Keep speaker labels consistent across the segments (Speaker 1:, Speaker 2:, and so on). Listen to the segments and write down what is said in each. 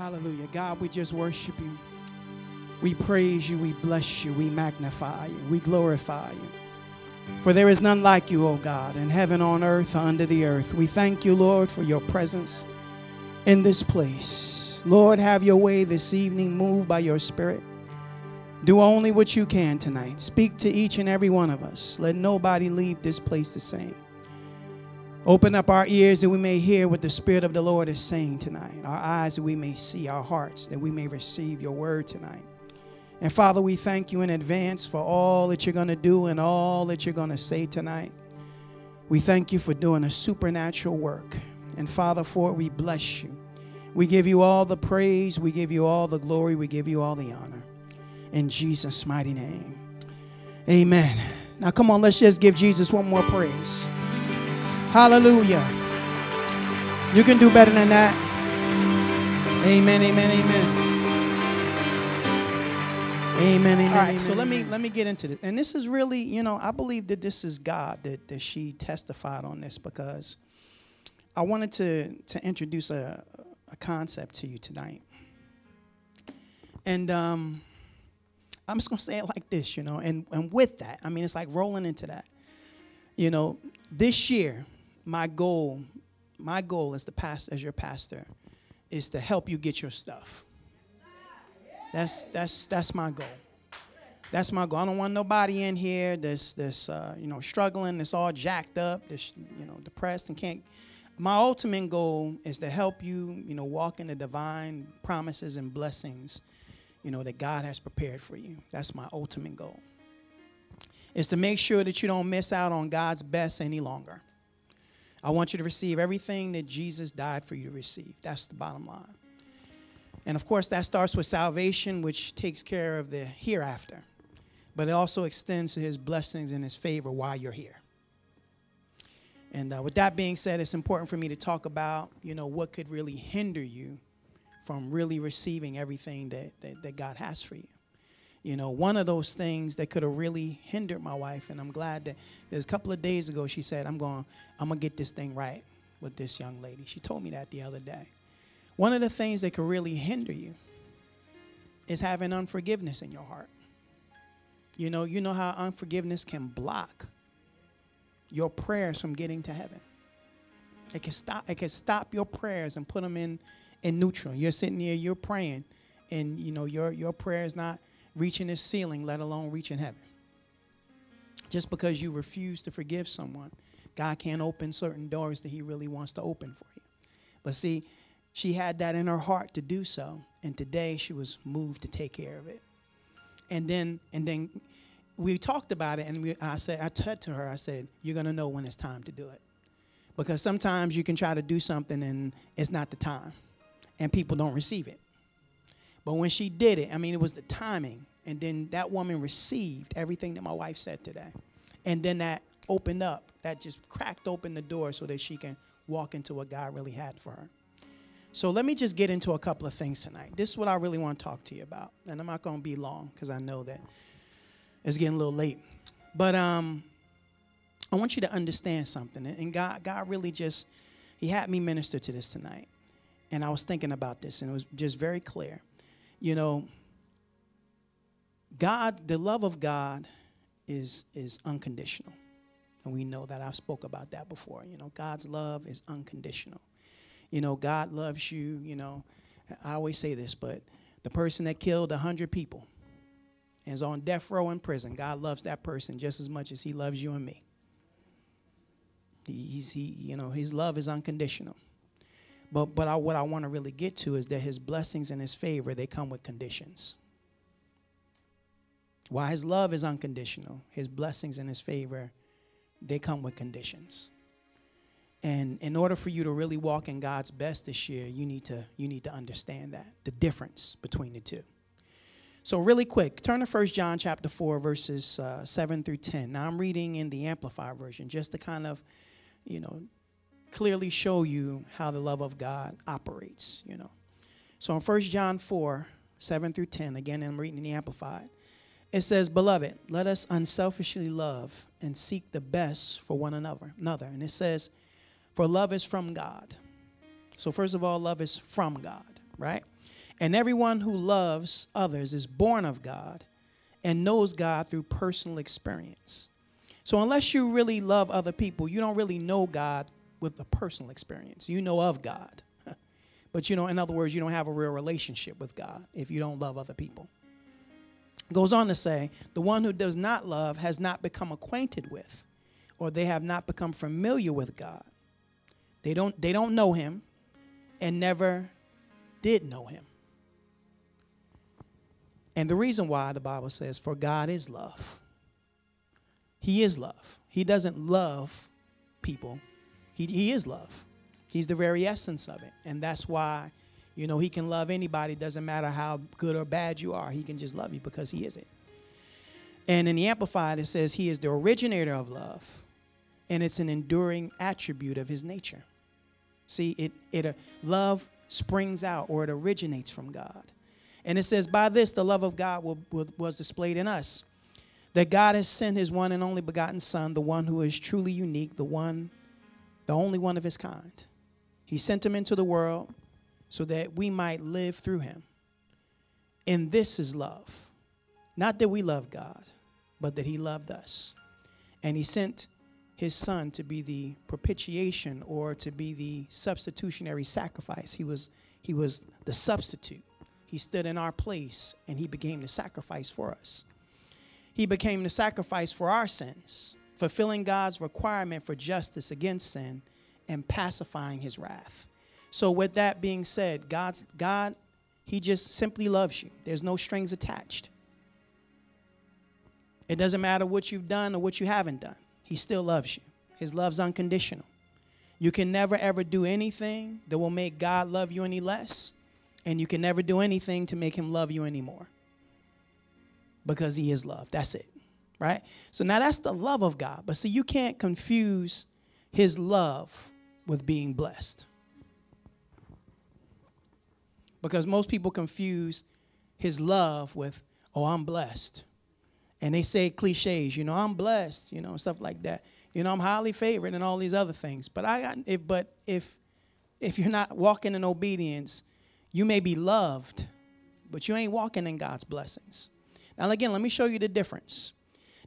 Speaker 1: Hallelujah. God, we just worship you. We praise you, we bless you, we magnify you, we glorify you. For there is none like you, O God, in heaven, on earth, under the earth. We thank you, Lord, for your presence in this place. Lord, have your way this evening. Move by your spirit. Do only what you can tonight. Speak to each and every one of us. Let nobody leave this place the same. Open up our ears that we may hear what the Spirit of the Lord is saying tonight, our eyes that we may see, our hearts that we may receive your word tonight. And Father, we thank you in advance for all that you're going to do and all that you're going to say tonight. We thank you for doing a supernatural work. And Father, for it, we bless you. We give you all the praise, we give you all the glory, we give you all the honor. In Jesus' mighty name. Amen. Now, come on, let's just give Jesus one more praise. Hallelujah. You can do better than that. Amen, amen, amen. Amen, amen. All right, amen, so let me let me get into this. And this is really, you know, I believe that this is God that, that she testified on this because I wanted to to introduce a, a concept to you tonight. And um, I'm just gonna say it like this, you know, and, and with that, I mean it's like rolling into that. You know, this year, my goal, my goal as the pastor, as your pastor, is to help you get your stuff. That's that's that's my goal. That's my goal. I don't want nobody in here that's that's uh, you know struggling, that's all jacked up, that's you know depressed and can't. My ultimate goal is to help you, you know, walk in the divine promises and blessings, you know, that God has prepared for you. That's my ultimate goal. Is to make sure that you don't miss out on God's best any longer. I want you to receive everything that Jesus died for you to receive. That's the bottom line. And of course, that starts with salvation, which takes care of the hereafter. But it also extends to his blessings and his favor while you're here. And uh, with that being said, it's important for me to talk about, you know, what could really hinder you from really receiving everything that, that, that God has for you. You know, one of those things that could have really hindered my wife, and I'm glad that there's a couple of days ago she said, I'm going, I'm gonna get this thing right with this young lady. She told me that the other day. One of the things that could really hinder you is having unforgiveness in your heart. You know, you know how unforgiveness can block your prayers from getting to heaven. It can stop, it can stop your prayers and put them in, in neutral. You're sitting there, you're praying, and you know your, your prayer is not reaching the ceiling, let alone reaching heaven. Just because you refuse to forgive someone, God can't open certain doors that He really wants to open for you. But see, she had that in her heart to do so, and today she was moved to take care of it. And then, and then we talked about it, and we, I said, I said to her, I said, "You're gonna know when it's time to do it." because sometimes you can try to do something and it's not the time and people don't receive it but when she did it i mean it was the timing and then that woman received everything that my wife said today. And then that opened up, that just cracked open the door so that she can walk into what God really had for her. So let me just get into a couple of things tonight. This is what I really want to talk to you about. And I'm not going to be long because I know that it's getting a little late. But um, I want you to understand something. And God, God really just, He had me minister to this tonight. And I was thinking about this, and it was just very clear. You know, God, the love of God is, is unconditional. And we know that. I've spoke about that before. You know, God's love is unconditional. You know, God loves you, you know. I always say this, but the person that killed 100 people and is on death row in prison, God loves that person just as much as he loves you and me. He's, he, you know, his love is unconditional. But, but I, what I want to really get to is that his blessings and his favor, they come with conditions. While his love is unconditional, his blessings and his favor, they come with conditions. And in order for you to really walk in God's best this year, you need to you need to understand that, the difference between the two. So really quick, turn to 1 John chapter 4 verses uh, 7 through 10. Now I'm reading in the amplified version just to kind of, you know, clearly show you how the love of God operates, you know. So in 1 John 4, 7 through 10, again I'm reading the amplified. It says, Beloved, let us unselfishly love and seek the best for one another. Another. And it says, For love is from God. So, first of all, love is from God. right? And everyone who loves others is born of God and knows God through personal experience. So, unless you really love other people, you don't really know God with a personal experience. You know of God. but, you know, in other words, you don't have a real relationship with God if you don't love other people. Goes on to say, the one who does not love has not become acquainted with, or they have not become familiar with God. They don't, they don't know him and never did know him. And the reason why the Bible says, for God is love. He is love. He doesn't love people, He, he is love. He's the very essence of it. And that's why, you know, He can love anybody. Doesn't matter how good or bad you are, He can just love you because He is it. And in the Amplified, it says, He is the originator of love, and it's an enduring attribute of His nature. See, it, it uh, love springs out or it originates from God. And it says, By this the love of God will, will, was displayed in us, that God has sent his one and only begotten Son, the one who is truly unique, the one, the only one of his kind. He sent him into the world so that we might live through him. And this is love. Not that we love God, but that he loved us. And he sent his son to be the propitiation or to be the substitutionary sacrifice. He was, he was the substitute. He stood in our place and he became the sacrifice for us. He became the sacrifice for our sins, fulfilling God's requirement for justice against sin and pacifying his wrath. So, with that being said, God's, God, he just simply loves you. There's no strings attached. It doesn't matter what you've done or what you haven't done, he still loves you. His love's unconditional. You can never ever do anything that will make God love you any less and you can never do anything to make him love you anymore because he is love. That's it. Right? So now that's the love of God. But see, you can't confuse his love with being blessed. Because most people confuse his love with, oh, I'm blessed. And they say cliches, you know, I'm blessed, you know, stuff like that. You know, I'm highly favored and all these other things. But I if but if if you're not walking in obedience, you may be loved, but you ain't walking in God's blessings. Now, again, let me show you the difference.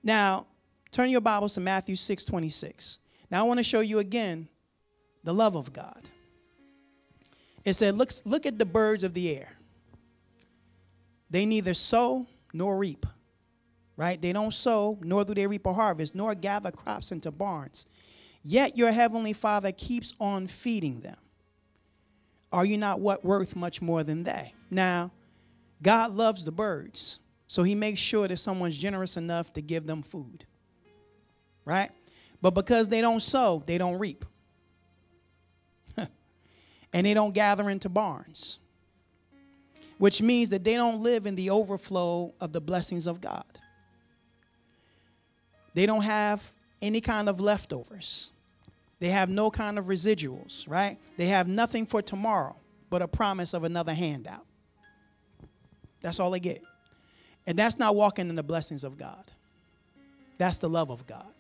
Speaker 1: Now, turn your Bibles to Matthew 6 26. Now, I want to show you again the love of God. It said, look, look at the birds of the air. They neither sow nor reap, right? They don't sow, nor do they reap a harvest, nor gather crops into barns. Yet your heavenly Father keeps on feeding them. Are you not what worth much more than they? Now, God loves the birds, so he makes sure that someone's generous enough to give them food. Right? But because they don't sow, they don't reap. and they don't gather into barns. Which means that they don't live in the overflow of the blessings of God. They don't have any kind of leftovers. They have no kind of residuals, right? They have nothing for tomorrow but a promise of another handout. That's all they get. And that's not walking in the blessings of God. That's the love of God.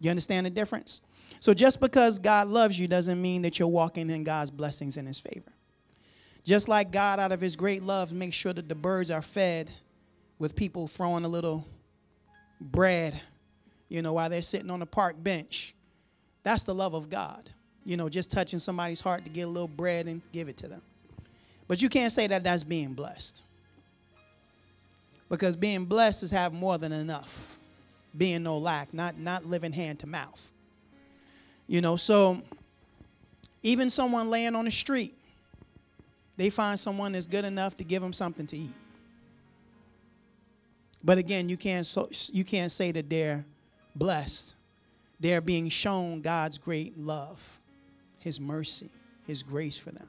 Speaker 1: You understand the difference? So just because God loves you doesn't mean that you're walking in God's blessings in his favor. Just like God, out of his great love, makes sure that the birds are fed with people throwing a little bread, you know, while they're sitting on a park bench that's the love of God. You know, just touching somebody's heart to get a little bread and give it to them. But you can't say that that's being blessed. Because being blessed is have more than enough. Being no lack, not, not living hand to mouth. You know, so even someone laying on the street, they find someone that's good enough to give them something to eat. But again, you can't so, you can't say that they're blessed they're being shown God's great love, His mercy, His grace for them.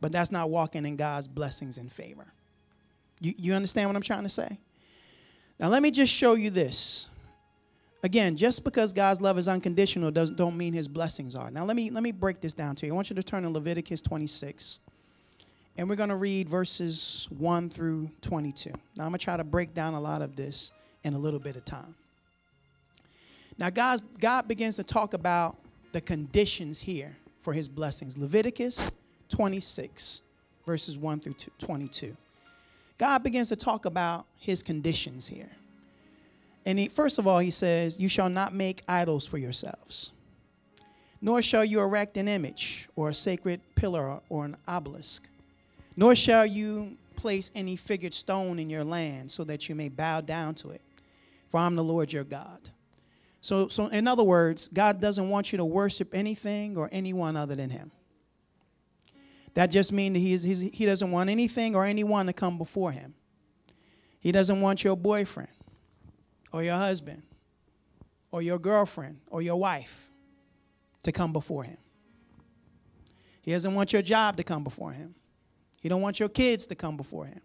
Speaker 1: But that's not walking in God's blessings and favor. You, you understand what I'm trying to say? Now, let me just show you this. Again, just because God's love is unconditional doesn't don't mean his blessings are. Now let me let me break this down to you. I want you to turn to Leviticus 26. And we're going to read verses 1 through 22. Now I'm going to try to break down a lot of this in a little bit of time. Now, God's, God begins to talk about the conditions here for his blessings. Leviticus 26, verses 1 through 22. God begins to talk about his conditions here. And he, first of all, he says, You shall not make idols for yourselves, nor shall you erect an image or a sacred pillar or an obelisk, nor shall you place any figured stone in your land so that you may bow down to it. For I'm the Lord your God. So, so in other words, God doesn't want you to worship anything or anyone other than him. That just means that he's, he's, he doesn't want anything or anyone to come before him. He doesn't want your boyfriend or your husband or your girlfriend or your wife to come before him. He doesn't want your job to come before him. He don't want your kids to come before him.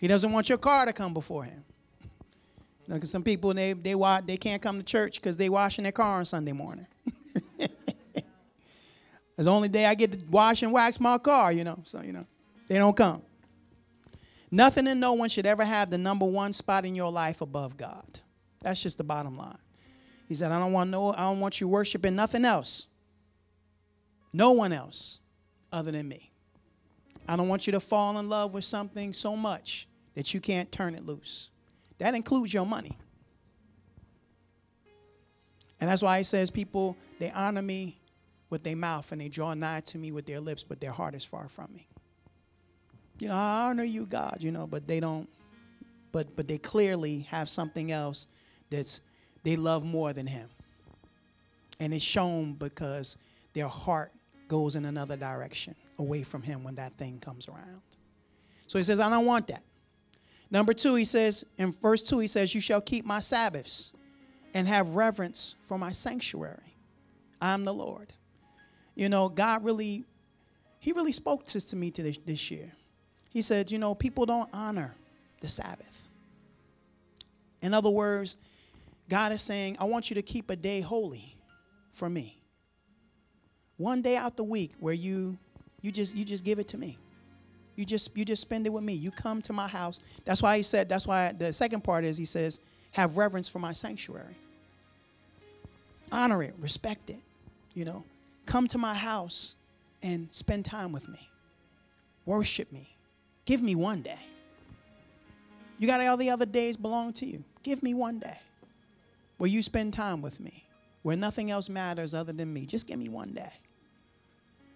Speaker 1: He doesn't want your car to come before him. You know, some people they they they can't come to church because they washing their car on Sunday morning. it's the only day I get to wash and wax my car, you know. So you know, they don't come. Nothing and no one should ever have the number one spot in your life above God. That's just the bottom line. He said, I don't want no, I don't want you worshiping nothing else. No one else other than me. I don't want you to fall in love with something so much that you can't turn it loose. That includes your money. And that's why he says people, they honor me with their mouth and they draw nigh to me with their lips, but their heart is far from me. You know, I honor you, God, you know, but they don't, but but they clearly have something else that's they love more than him. And it's shown because their heart goes in another direction away from him when that thing comes around. So he says, I don't want that. Number two, he says, in verse two, he says, You shall keep my Sabbaths and have reverence for my sanctuary. I'm the Lord. You know, God really, He really spoke to, to me to this, this year. He said, You know, people don't honor the Sabbath. In other words, God is saying, I want you to keep a day holy for me. One day out the week where you you just you just give it to me. You just you just spend it with me. You come to my house. That's why he said, that's why the second part is he says, have reverence for my sanctuary. Honor it, respect it. You know, come to my house and spend time with me. Worship me. Give me one day. You got all the other days belong to you. Give me one day where you spend time with me, where nothing else matters other than me. Just give me one day.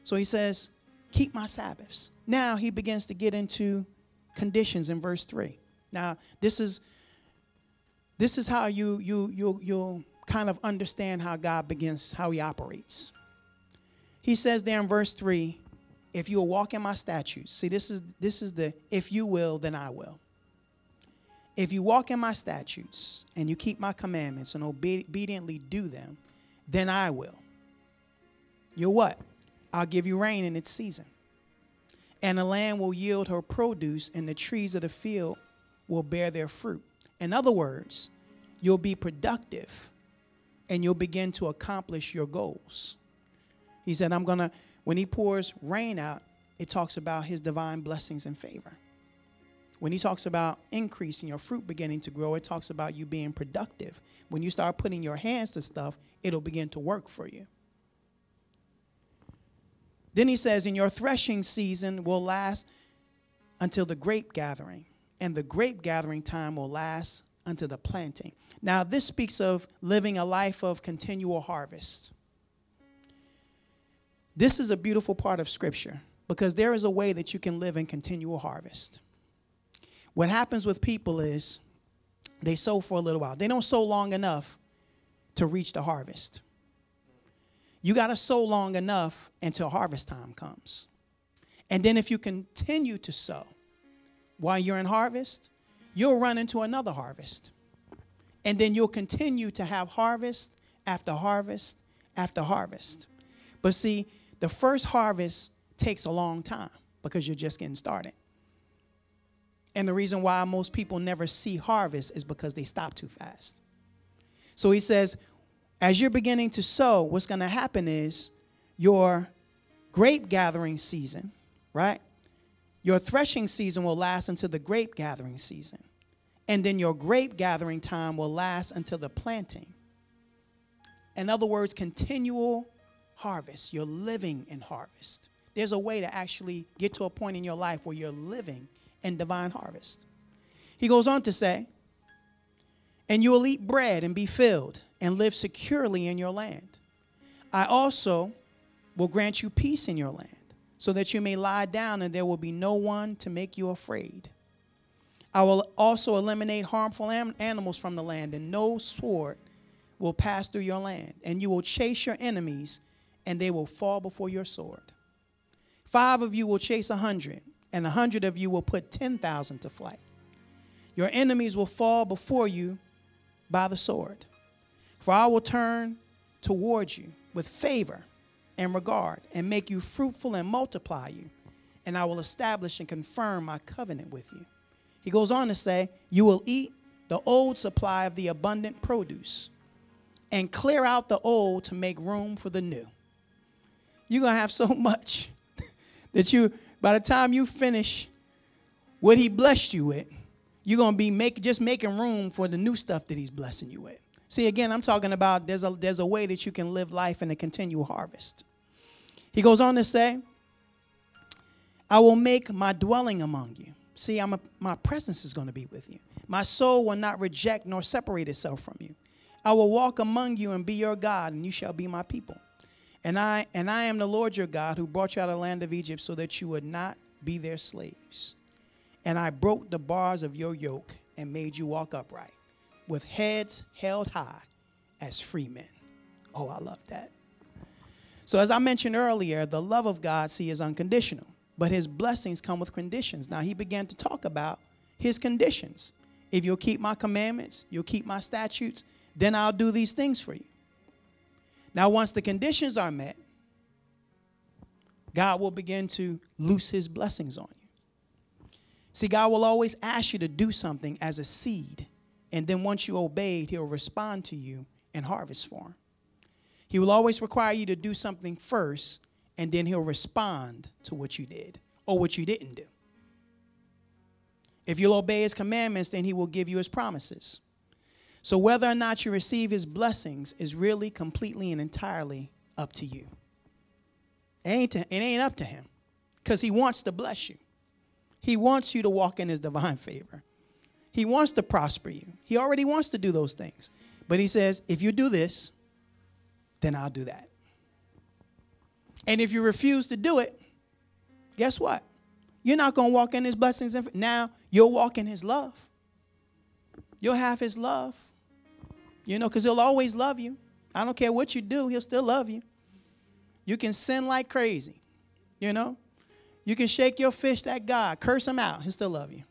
Speaker 1: So he says, keep my Sabbaths. Now he begins to get into conditions in verse 3. Now, this is this is how you you you you'll kind of understand how God begins, how he operates. He says there in verse 3, if you will walk in my statutes. See, this is this is the if you will, then I will. If you walk in my statutes and you keep my commandments and obediently do them, then I will. You're what? I'll give you rain in its season. And the land will yield her produce, and the trees of the field will bear their fruit. In other words, you'll be productive and you'll begin to accomplish your goals. He said, I'm going to, when he pours rain out, it talks about his divine blessings and favor. When he talks about increasing your fruit beginning to grow, it talks about you being productive. When you start putting your hands to stuff, it'll begin to work for you. Then he says, In your threshing season will last until the grape gathering, and the grape gathering time will last until the planting. Now, this speaks of living a life of continual harvest. This is a beautiful part of Scripture because there is a way that you can live in continual harvest. What happens with people is they sow for a little while, they don't sow long enough to reach the harvest. You got to sow long enough until harvest time comes. And then if you continue to sow while you're in harvest, you'll run into another harvest. And then you'll continue to have harvest after harvest after harvest. But see, the first harvest takes a long time because you're just getting started. And the reason why most people never see harvest is because they stop too fast. So he says, as you're beginning to sow, what's going to happen is your grape gathering season, right? Your threshing season will last until the grape gathering season. And then your grape gathering time will last until the planting. In other words, continual harvest. You're living in harvest. there's a way to actually get to a point in your life where you're living in divine harvest. He goes on to say, and you will eat bread and be filled and live securely in your land. I also will grant you peace in your land, so that you may lie down and there will be no one to make you afraid. I will also eliminate harmful am- animals from the land, and no sword will pass through your land. And you will chase your enemies, and they will fall before your sword. Five of you will chase a hundred, and a hundred of you will put 10,000 to flight. Your enemies will fall before you by the sword. For I will turn towards you with favor and regard, and make you fruitful and multiply you, and I will establish and confirm my covenant with you. He goes on to say, You will eat the old supply of the abundant produce, and clear out the old to make room for the new. You're going to have so much that you, by the time you finish what he blessed you with, you're going to be make, just making room for the new stuff that he's blessing you with. See, again, I'm talking about there's a, there's a way that you can live life in a continual harvest. He goes on to say, I will make my dwelling among you. See, I'm a, my presence is going to be with you. My soul will not reject nor separate itself from you. I will walk among you and be your God, and you shall be my people. And I and I am the Lord your God who brought you out of the land of Egypt so that you would not be their slaves. And I broke the bars of your yoke and made you walk upright, with heads held high as free men. Oh, I love that. So, as I mentioned earlier, the love of God, see, is unconditional, but his blessings come with conditions. Now, he began to talk about his conditions. If you'll keep my commandments, you'll keep my statutes, then I'll do these things for you. Now, once the conditions are met, God will begin to loose his blessings on you. See, God will always ask you to do something as a seed, and then once you obeyed, he'll respond to you in harvest form. He will always require you to do something first, and then he'll respond to what you did or what you didn't do. If you'll obey his commandments, then he will give you his promises. So whether or not you receive his blessings is really completely and entirely up to you. It ain't, to, it ain't up to him because he wants to bless you. He wants you to walk in his divine favor. He wants to prosper you. He already wants to do those things. But he says, if you do this, then I'll do that. And if you refuse to do it, guess what? You're not going to walk in his blessings. Now you'll walk in his love. You'll have his love. You know, because he'll always love you. I don't care what you do, he'll still love you. You can sin like crazy. You know? You can shake your fist at God, curse him out, he'll still love you.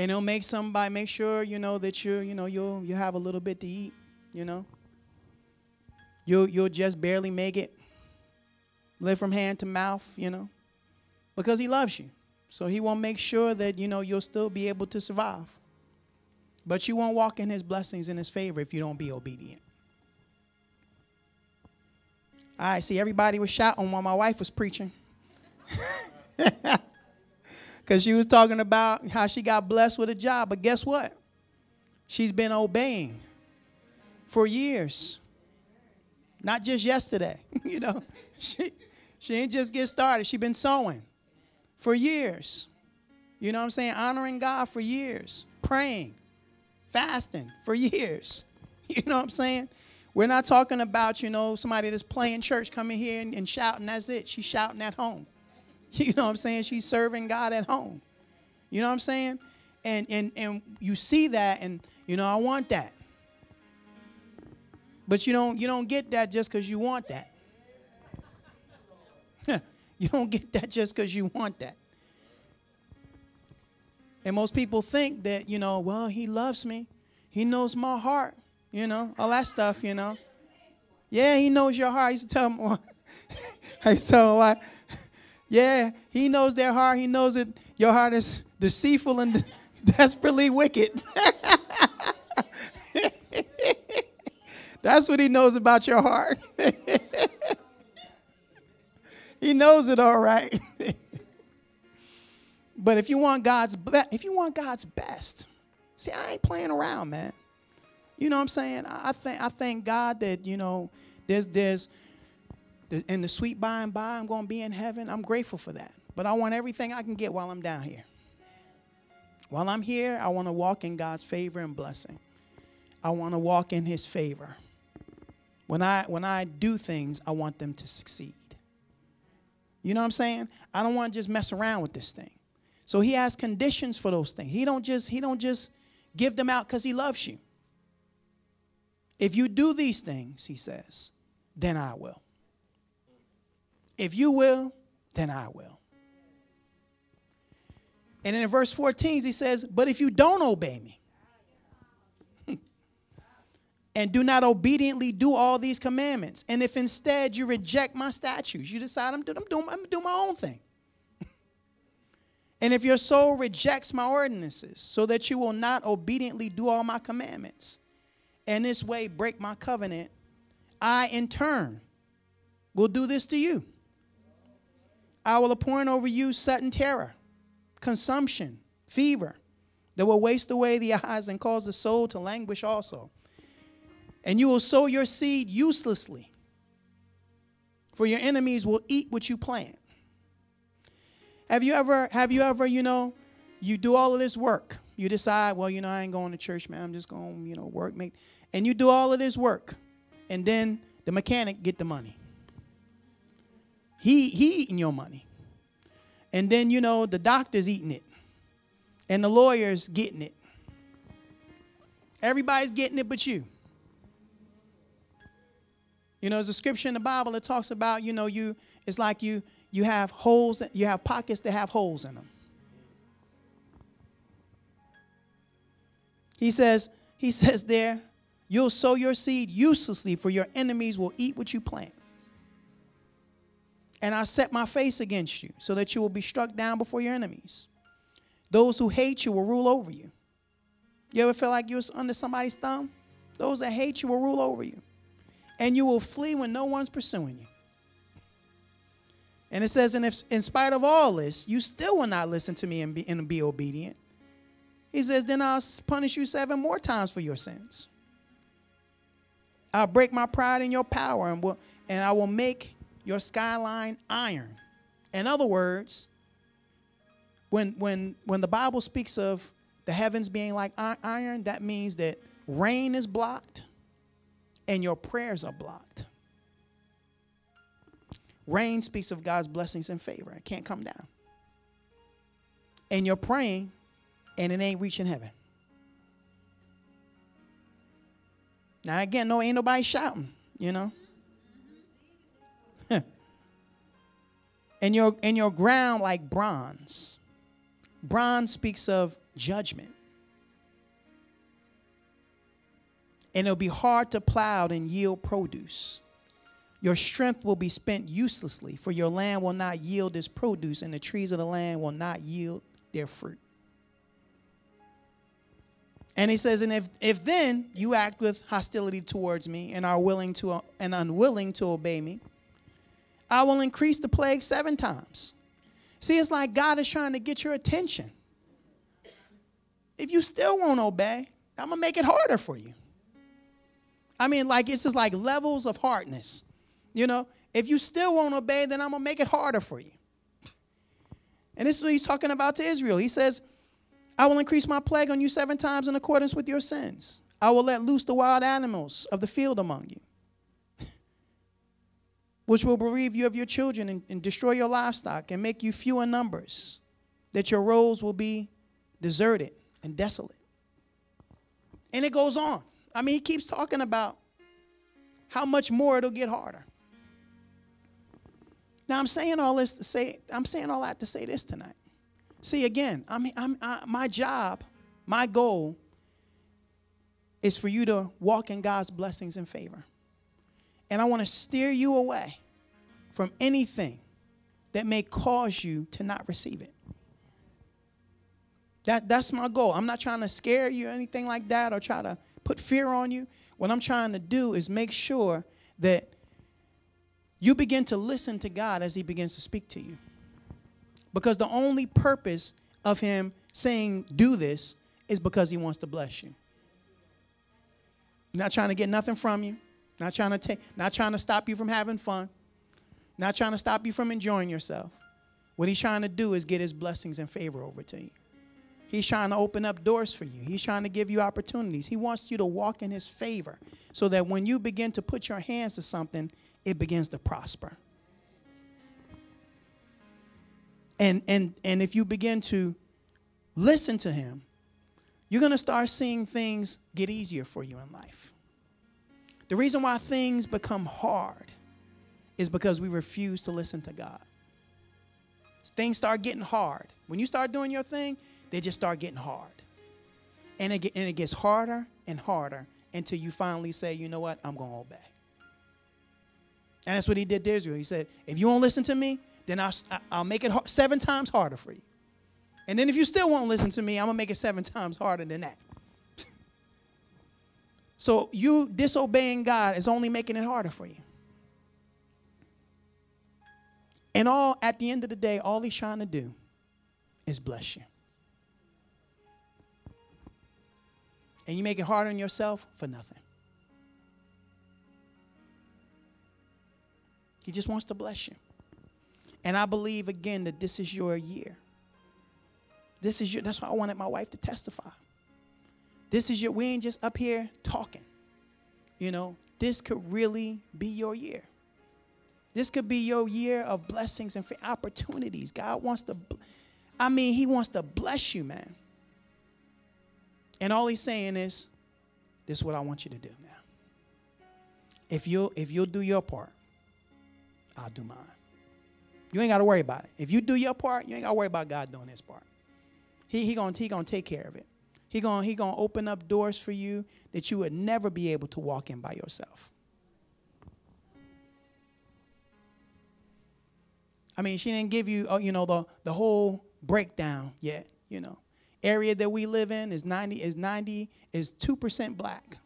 Speaker 1: and he'll make somebody make sure you know that you you know you'll you have a little bit to eat you know you'll you'll just barely make it live from hand to mouth you know because he loves you so he won't make sure that you know you'll still be able to survive but you won't walk in his blessings in his favor if you don't be obedient all right see everybody was shouting while my wife was preaching because she was talking about how she got blessed with a job. But guess what? She's been obeying for years. Not just yesterday. you know, she, she ain't just get started. She been sowing for years. You know what I'm saying? Honoring God for years. Praying, fasting for years. You know what I'm saying? We're not talking about, you know, somebody that's playing church coming here and, and shouting, that's it. She's shouting at home. You know what I'm saying? She's serving God at home. You know what I'm saying? And and and you see that and you know I want that. But you don't you don't get that just cuz you want that. you don't get that just cuz you want that. And most people think that, you know, well, he loves me. He knows my heart, you know, all that stuff, you know. Yeah, he knows your heart. I used to tell him, I used to tell yeah, he knows their heart. He knows that your heart is deceitful and desperately wicked. That's what he knows about your heart. he knows it all right. But if you want God's be- if you want God's best, see, I ain't playing around, man. You know what I'm saying? I, think I thank God that you know there's there's the, in the sweet by and by, I'm going to be in heaven. I'm grateful for that. But I want everything I can get while I'm down here. While I'm here, I want to walk in God's favor and blessing. I want to walk in His favor. When I when I do things, I want them to succeed. You know what I'm saying? I don't want to just mess around with this thing. So he has conditions for those things. He don't just he don't just give them out cuz he loves you. If you do these things, he says, then I will. If you will, then I will. And in verse 14, he says, But if you don't obey me, and do not obediently do all these commandments, and if instead you reject my statutes, you decide I'm, doing, I'm, doing, I'm doing my own thing. And if your soul rejects my ordinances, so that you will not obediently do all my commandments, and this way break my covenant, I in turn will do this to you. I will appoint over you sudden terror, consumption, fever that will waste away the eyes and cause the soul to languish also. And you will sow your seed uselessly, for your enemies will eat what you plant. Have you ever, have you ever, you know, you do all of this work. You decide, well, you know, I ain't going to church, man. I'm just going, you know, work, make, and you do all of this work, and then the mechanic get the money. He he eating your money. And then you know the doctor's eating it. And the lawyer's getting it. Everybody's getting it but you. You know, there's a scripture in the Bible that talks about, you know, you it's like you you have holes, you have pockets that have holes in them. He says, he says there, you'll sow your seed uselessly, for your enemies will eat what you plant and I set my face against you, so that you will be struck down before your enemies. Those who hate you will rule over you. You ever feel like you're under somebody's thumb? Those that hate you will rule over you. And you will flee when no one's pursuing you. And it says, and if in spite of all this, you still will not listen to me and be, and be obedient, he says, then I'll punish you seven more times for your sins. I'll break my pride in your power and, will, and I will make your skyline iron. In other words, when, when, when the Bible speaks of the heavens being like iron, that means that rain is blocked and your prayers are blocked. Rain speaks of God's blessings and favor. It can't come down. And you're praying and it ain't reaching heaven. Now again, no, ain't nobody shouting, you know. and your and your ground like bronze. Bronze speaks of judgment. And it'll be hard to plow and yield produce. Your strength will be spent uselessly, for your land will not yield its produce, and the trees of the land will not yield their fruit. And he says, and if, if then you act with hostility towards me and are willing to and unwilling to obey me, I will increase the plague seven times. See, it's like God is trying to get your attention. If you still won't obey, I'm to make it harder for you. I mean, like, it's just like levels of hardness. You know, if you still won't obey, then I'm going to make it harder for you. And this is what he's talking about to Israel. He says, I will increase my plague on you seven times in accordance with your sins. I will let loose the wild animals of the field among you which will bereave you of your children and, and destroy your livestock and make you few in numbers, that your roads will be deserted and desolate. And it goes on. I mean, he keeps talking about how much more it'll get harder. Now, I'm saying all this to say, I'm saying all that to say this tonight. See, again, I mean, I'm, I, my job, my goal is for you to walk in God's blessings and favor. And I want to steer you away from anything that may cause you to not receive it. That, that's my goal. I'm not trying to scare you or anything like that or try to put fear on you. What I'm trying to do is make sure that you begin to listen to God as He begins to speak to you. Because the only purpose of Him saying, do this, is because He wants to bless you. not trying to get nothing from you. Not trying to take, not trying to stop you from having fun. Not trying to stop you from enjoying yourself. What he's trying to do is get his blessings and favor over to you. He's trying to open up doors for you. He's trying to give you opportunities. He wants you to walk in his favor so that when you begin to put your hands to something, it begins to prosper. And and and if you begin to listen to him, you're going to start seeing things get easier for you in life. The reason why things become hard is because we refuse to listen to God. Things start getting hard. When you start doing your thing, they just start getting hard. And it, and it gets harder and harder until you finally say, you know what, I'm going to obey. And that's what he did to Israel. He said, if you won't listen to me, then I'll, I'll make it seven times harder for you. And then if you still won't listen to me, I'm going to make it seven times harder than that. so you disobeying God is only making it harder for you. And all at the end of the day, all he's trying to do is bless you. And you make it harder on yourself for nothing. He just wants to bless you. And I believe again that this is your year. This is your that's why I wanted my wife to testify. This is your we ain't just up here talking. You know, this could really be your year. This could be your year of blessings and opportunities. God wants to I mean, he wants to bless you, man. And all he's saying is, this is what I want you to do now. If you'll if you'll do your part, I'll do mine. You ain't got to worry about it. If you do your part, you ain't got to worry about God doing his part. He he going he to take care of it. He going he to open up doors for you that you would never be able to walk in by yourself. I mean, she didn't give you, uh, you know, the, the whole breakdown yet, you know. Area that we live in is 90 is 90 is 2% black.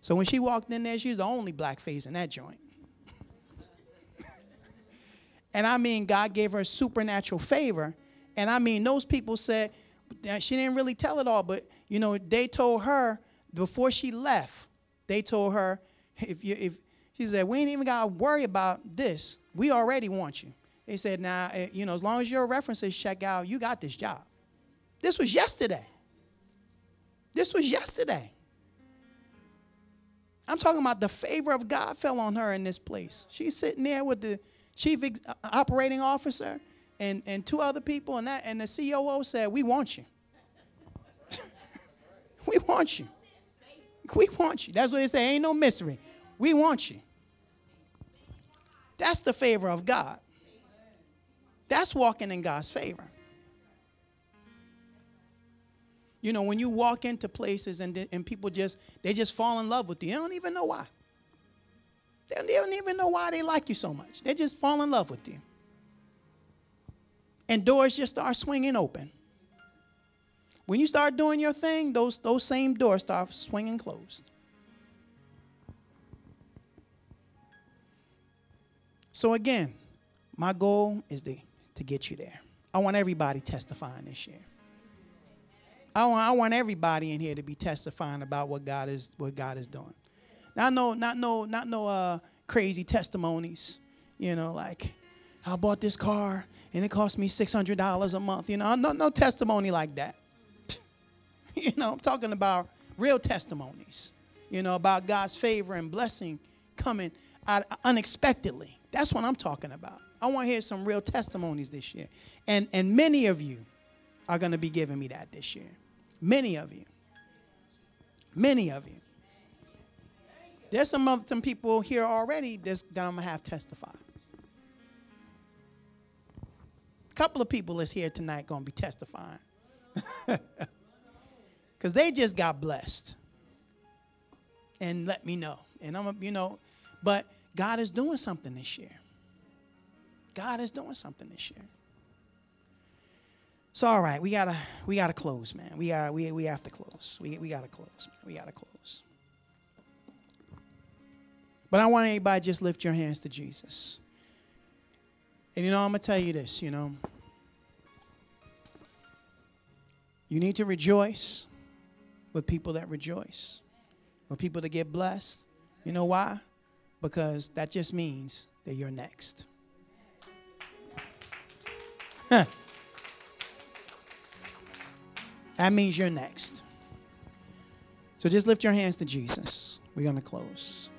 Speaker 1: So when she walked in there, she was the only black face in that joint. And I mean, God gave her supernatural favor. And I mean, those people said, she didn't really tell it all, but you know, they told her before she left, they told her, if you if she said, we ain't even gotta worry about this. We already want you. They said, now, nah, eh, you know, as long as your references check out, you got this job. This was yesterday. This was yesterday. I'm talking about the favor of God fell on her in this place. She's sitting there with the chief ex- uh, operating officer and, and two other people, and that and the COO said, "We want you. we want you. We want you." That's what they say. Ain't no mystery. We want you. That's the favor of God. That's walking in God's favor. You know, when you walk into places and, and people just, they just fall in love with you. They don't even know why. They don't even know why they like you so much. They just fall in love with you. And doors just start swinging open. When you start doing your thing, those, those same doors start swinging closed. So, again, my goal is to to get you there. I want everybody testifying this year. I want, I want everybody in here to be testifying about what God is what God is doing. Not no not no not no uh, crazy testimonies. You know, like I bought this car and it cost me six hundred dollars a month. You know, no no testimony like that. you know, I'm talking about real testimonies. You know, about God's favor and blessing coming out unexpectedly. That's what I'm talking about. I want to hear some real testimonies this year. And, and many of you are going to be giving me that this year. Many of you. Many of you. There's some other some people here already that I'm to have testify. A couple of people is here tonight to be testifying. Because they just got blessed. And let me know. And I'm, you know, but God is doing something this year. God is doing something this year. So all right, we gotta we gotta close, man. We got we we have to close. We we gotta close, man. We gotta close. But I want everybody just lift your hands to Jesus. And you know, I'm gonna tell you this, you know. You need to rejoice with people that rejoice, with people that get blessed. You know why? Because that just means that you're next. that means you're next. So just lift your hands to Jesus. We're going to close.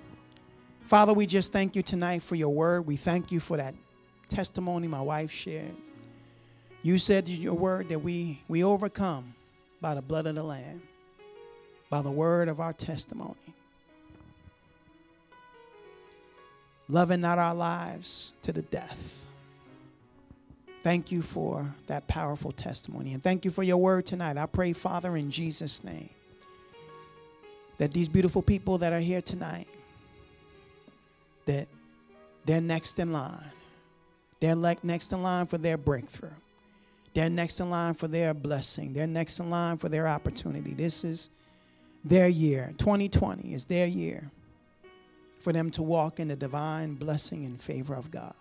Speaker 1: Father, we just thank you tonight for your word. We thank you for that testimony my wife shared. You said in your word that we, we overcome by the blood of the Lamb, by the word of our testimony. Loving not our lives to the death. Thank you for that powerful testimony. And thank you for your word tonight. I pray, Father, in Jesus' name, that these beautiful people that are here tonight, that they're next in line. They're like next in line for their breakthrough. They're next in line for their blessing. They're next in line for their opportunity. This is their year. 2020 is their year for them to walk in the divine blessing and favor of God.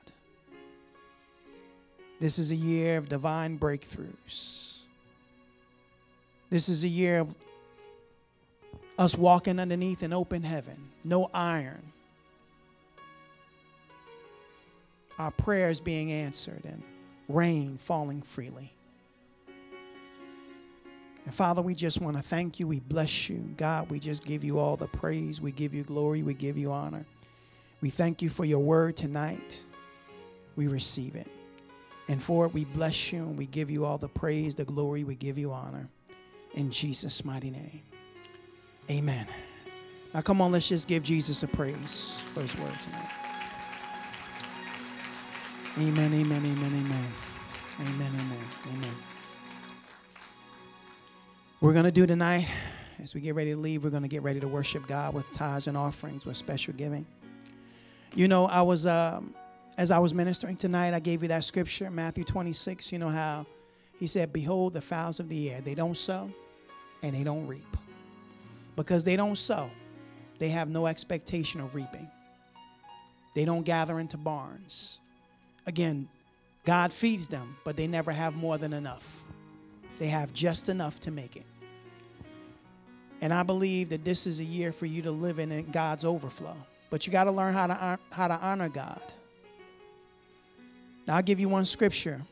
Speaker 1: This is a year of divine breakthroughs. This is a year of us walking underneath an open heaven, no iron. Our prayers being answered and rain falling freely. And Father, we just want to thank you. We bless you. God, we just give you all the praise. We give you glory. We give you honor. We thank you for your word tonight. We receive it. And for it, we bless you and we give you all the praise, the glory. We give you honor. In Jesus' mighty name. Amen. Now, come on, let's just give Jesus a praise for his word tonight. Amen, amen, amen, amen. Amen, amen, amen. We're going to do tonight, as we get ready to leave, we're going to get ready to worship God with tithes and offerings, with special giving. You know, I was, um, as I was ministering tonight, I gave you that scripture, Matthew 26. You know how he said, Behold the fowls of the air. They don't sow and they don't reap. Because they don't sow, they have no expectation of reaping. They don't gather into barns. Again, God feeds them, but they never have more than enough. They have just enough to make it. And I believe that this is a year for you to live in God's overflow. But you got to learn how to, how to honor God. Now, I'll give you one scripture.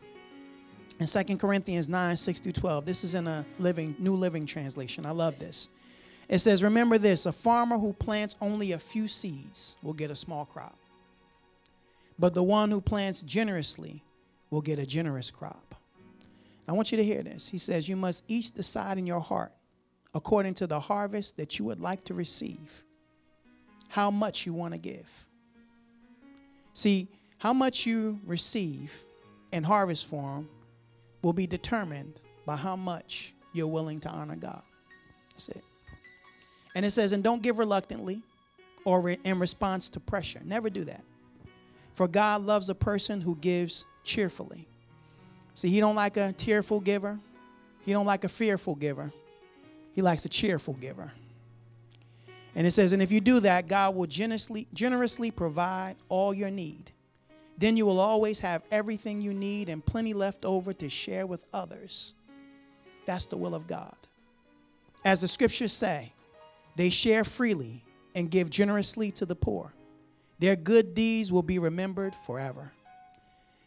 Speaker 1: In 2 Corinthians 9, 6 through 12. This is in a living, New Living Translation. I love this. It says, Remember this a farmer who plants only a few seeds will get a small crop, but the one who plants generously will get a generous crop. I want you to hear this. He says, You must each decide in your heart, according to the harvest that you would like to receive, how much you want to give. See, how much you receive in harvest form will be determined by how much you're willing to honor God. That's it. And it says, and don't give reluctantly or in response to pressure. Never do that. For God loves a person who gives cheerfully. See, he don't like a tearful giver. He don't like a fearful giver. He likes a cheerful giver. And it says, and if you do that, God will generously, generously provide all your need. Then you will always have everything you need and plenty left over to share with others. That's the will of God. As the scriptures say, they share freely and give generously to the poor. Their good deeds will be remembered forever.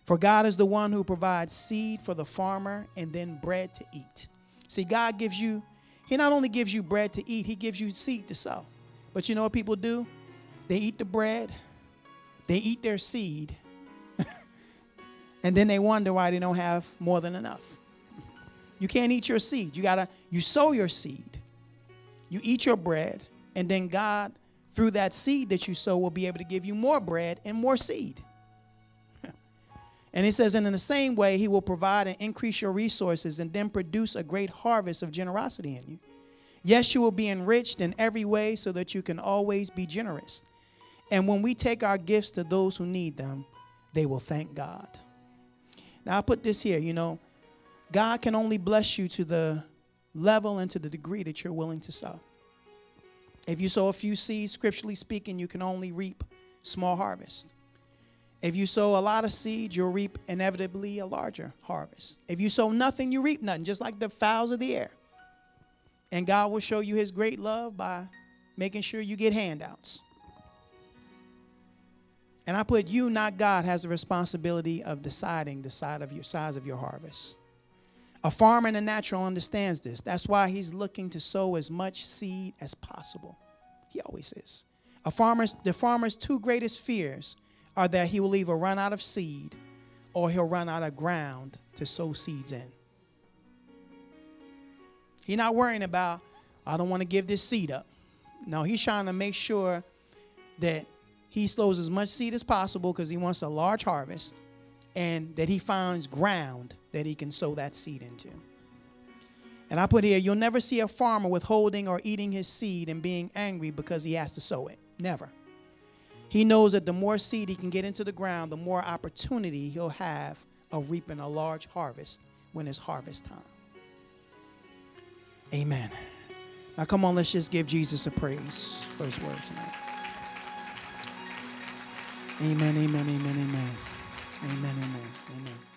Speaker 1: For God is the one who provides seed for the farmer and then bread to eat. See, God gives you, He not only gives you bread to eat, He gives you seed to sow. But you know what people do? They eat the bread, they eat their seed, and then they wonder why they don't have more than enough. You can't eat your seed. You gotta, you sow your seed you eat your bread, and then God, through that seed that you sow, will be able to give you more bread and more seed. and he says, and in the same way, he will provide and increase your resources and then produce a great harvest of generosity in you. Yes, you will be enriched in every way so that you can always be generous. And when we take our gifts to those who need them, they will thank God. Now, I put this here you know, God can only bless you to the level and to the degree that you're willing to sow. If you sow a few seeds, scripturally speaking, you can only reap small harvest. If you sow a lot of seeds, you'll reap inevitably a larger harvest. If you sow nothing, you reap nothing, just like the fowls of the air. And God will show you his great love by making sure you get handouts. And I put you, not God, has the responsibility of deciding the of your size of your harvest. A farmer in the natural understands this. That's why he's looking to sow as much seed as possible. He always is. A farmer's the farmer's two greatest fears are that he will either run out of seed or he'll run out of ground to sow seeds in. He's not worrying about, I don't want to give this seed up. No, he's trying to make sure that he sows as much seed as possible because he wants a large harvest and that he finds ground that he can sow that seed into. And I put here, you'll never see a farmer withholding or eating his seed and being angry because he has to sow it. Never. He knows that the more seed he can get into the ground, the more opportunity he'll have of reaping a large harvest when it's harvest time. Amen. Now, come on, let's just give Jesus a praise for his words tonight. Amen, amen, amen, amen, amen, amen, amen.